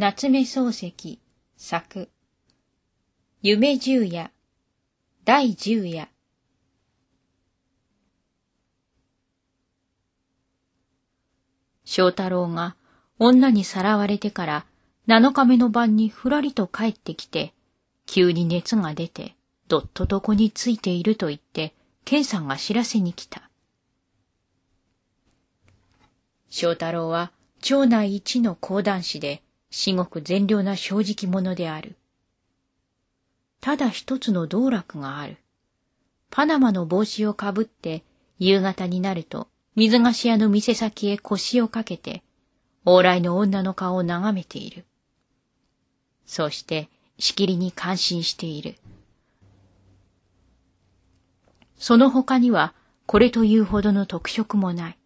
夏目漱石作夢十夜第十夜翔太郎が女にさらわれてから七日目の晩にふらりと帰ってきて、急に熱が出て、どっと床についていると言って、健さんが知らせに来た。翔太郎は町内一の講談師で、至極善良な正直者である。ただ一つの道楽がある。パナマの帽子をかぶって夕方になると水菓子屋の店先へ腰をかけて往来の女の顔を眺めている。そしてしきりに感心している。その他にはこれというほどの特色もない。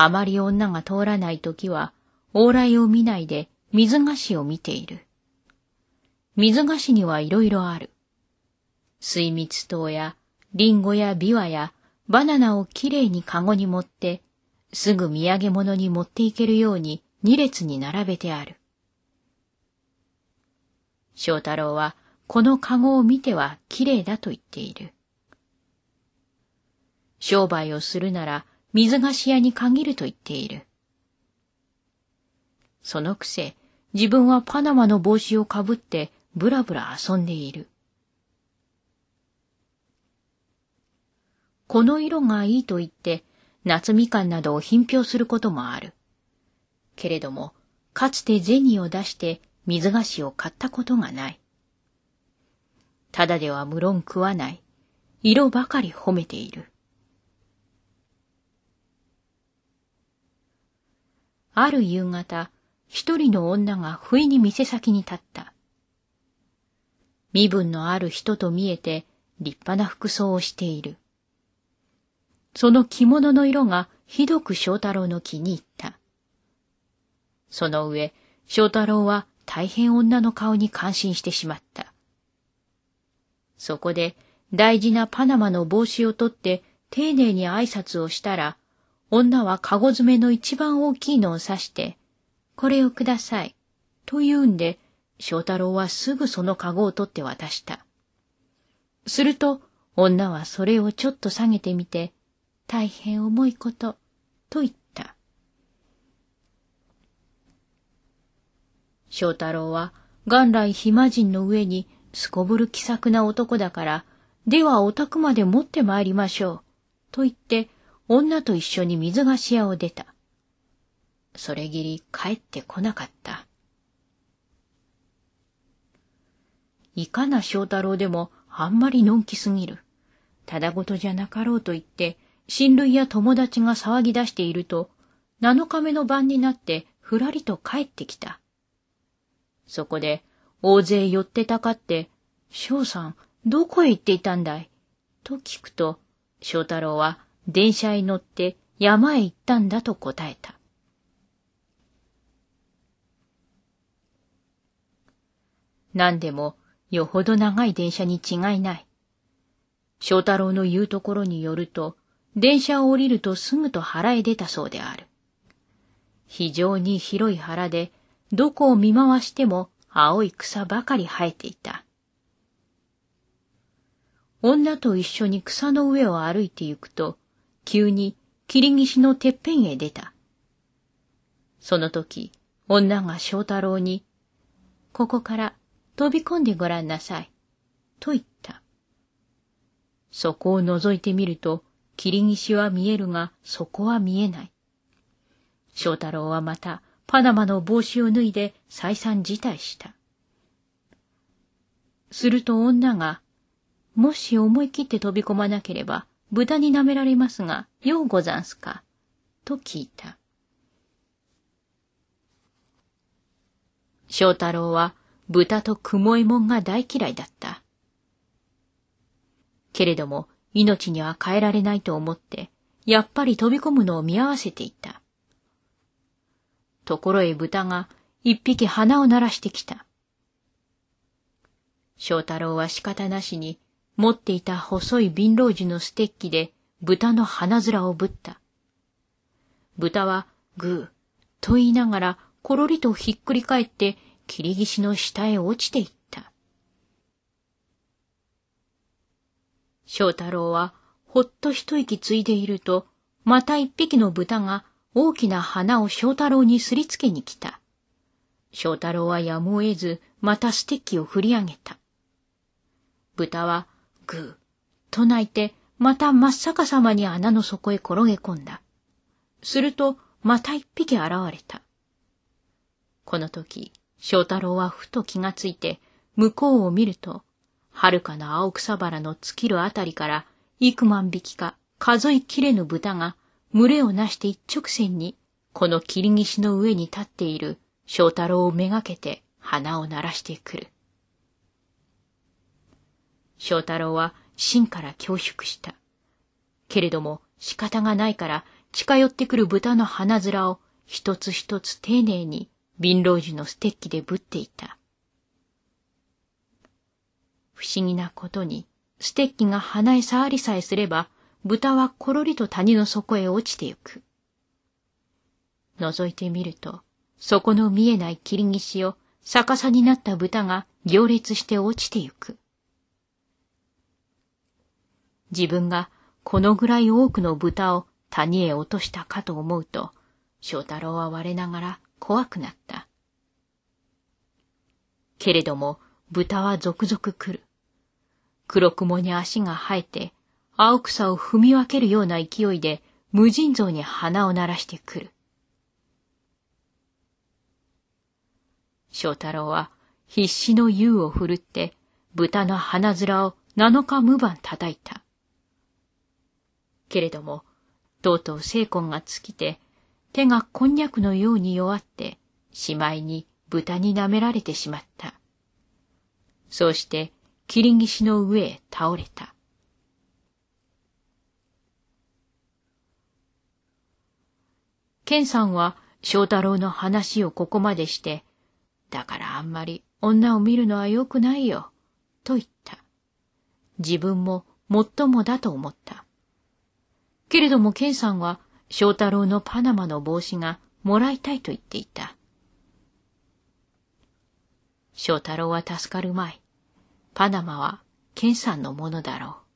あまり女が通らないときは往来を見ないで水菓子を見ている。水菓子にはいろいろある。水蜜糖やリンゴやビワやバナナをきれいにカゴに持って、すぐ土産物に持っていけるように二列に並べてある。翔太郎はこのカゴを見てはきれいだと言っている。商売をするなら水菓子屋に限ると言っている。そのくせ、自分はパナマの帽子をかぶってぶらぶら遊んでいる。この色がいいと言って、夏みかんなどを品評することもある。けれども、かつて銭を出して水菓子を買ったことがない。ただでは無論食わない。色ばかり褒めている。ある夕方、一人の女が不意に店先に立った。身分のある人と見えて立派な服装をしている。その着物の色がひどく翔太郎の気に入った。その上、翔太郎は大変女の顔に感心してしまった。そこで大事なパナマの帽子を取って丁寧に挨拶をしたら、女はカゴ詰めの一番大きいのを指して、これをください。と言うんで、翔太郎はすぐそのカゴを取って渡した。すると、女はそれをちょっと下げてみて、大変重いこと、と言った。翔太郎は、元来暇人の上にすこぶる気さくな男だから、ではお宅まで持って参りましょう。と言って、女と一緒に水菓子屋を出た。それぎり帰ってこなかった。いかな翔太郎でもあんまりのんきすぎる。ただごとじゃなかろうと言って、親類や友達が騒ぎ出していると、七日目の晩になってふらりと帰ってきた。そこで大勢寄ってたかって、翔さん、どこへ行っていたんだい？と聞くと、翔太郎は電車へ乗って山へ行ったんだと答えた。何でもよほど長い電車に違いない。翔太郎の言うところによると、電車を降りるとすぐと腹へ出たそうである。非常に広い腹で、どこを見回しても青い草ばかり生えていた。女と一緒に草の上を歩いて行くと、急に霧岸のてっぺんへ出た。その時、女が翔太郎に、ここから飛び込んでごらんなさい。と言った。そこを覗いてみると、霧岸は見えるが、そこは見えない。翔太郎はまた、パナマの帽子を脱いで再三辞退した。すると女が、もし思い切って飛び込まなければ、豚に舐められますが、ようござんすか？と聞いた。翔太郎は、豚と雲右衛門が大嫌いだった。けれども、命には変えられないと思って、やっぱり飛び込むのを見合わせていた。ところへ豚が一匹鼻を鳴らしてきた。翔太郎は仕方なしに持っていた細い貧乏樹のステッキで豚の鼻面をぶった。豚はぐと言いながら、ころりとひっくり返って、切り岸の下へ落ちていった。翔太郎は、ほっと一息ついでいると、また一匹の豚が大きな花を翔太郎にすりつけに来た。翔太郎はやむを得ず、またステッキを振り上げた。豚は、ぐ、と鳴いて、また真っ逆さまに穴の底へ転げ込んだ。すると、また一匹現れた。この時、翔太郎はふと気がついて、向こうを見ると、遥かな青草原の尽きるあたりから、幾万匹か数えきれぬ豚が、群れをなして一直線に、この切り岸の上に立っている翔太郎をめがけて鼻を鳴らしてくる。翔太郎は芯から恐縮した。けれども仕方がないから近寄ってくる豚の鼻面を一つ一つ丁寧に貧乏樹のステッキでぶっていた。不思議なことに、ステッキが鼻へ触りさえすれば、豚はころりと谷の底へ落ちてゆく。覗いてみると、底の見えない切り岸を逆さになった豚が行列して落ちてゆく。自分がこのぐらい多くの豚を谷へ落としたかと思うと、翔太郎は我ながら怖くなった。けれども、豚は続々来る。黒雲に足が生えて、青草を踏み分けるような勢いで、無尽蔵に鼻を鳴らしてくる。翔太郎は必死の優を振るって、豚の鼻面を七日無番叩いた。けれども、とうとう精魂が尽きて、手がこんにゃくのように弱って、しまいに豚に舐められてしまった。そうして、切り岸の上へ倒れた。健さんは翔太郎の話をここまでして、だからあんまり女を見るのは良くないよ、と言った。自分ももっともだと思った。けれどもケンさんは翔太郎のパナマの帽子がもらいたいと言っていた。翔太郎は助かるまい。パナマはケンさんのものだろう。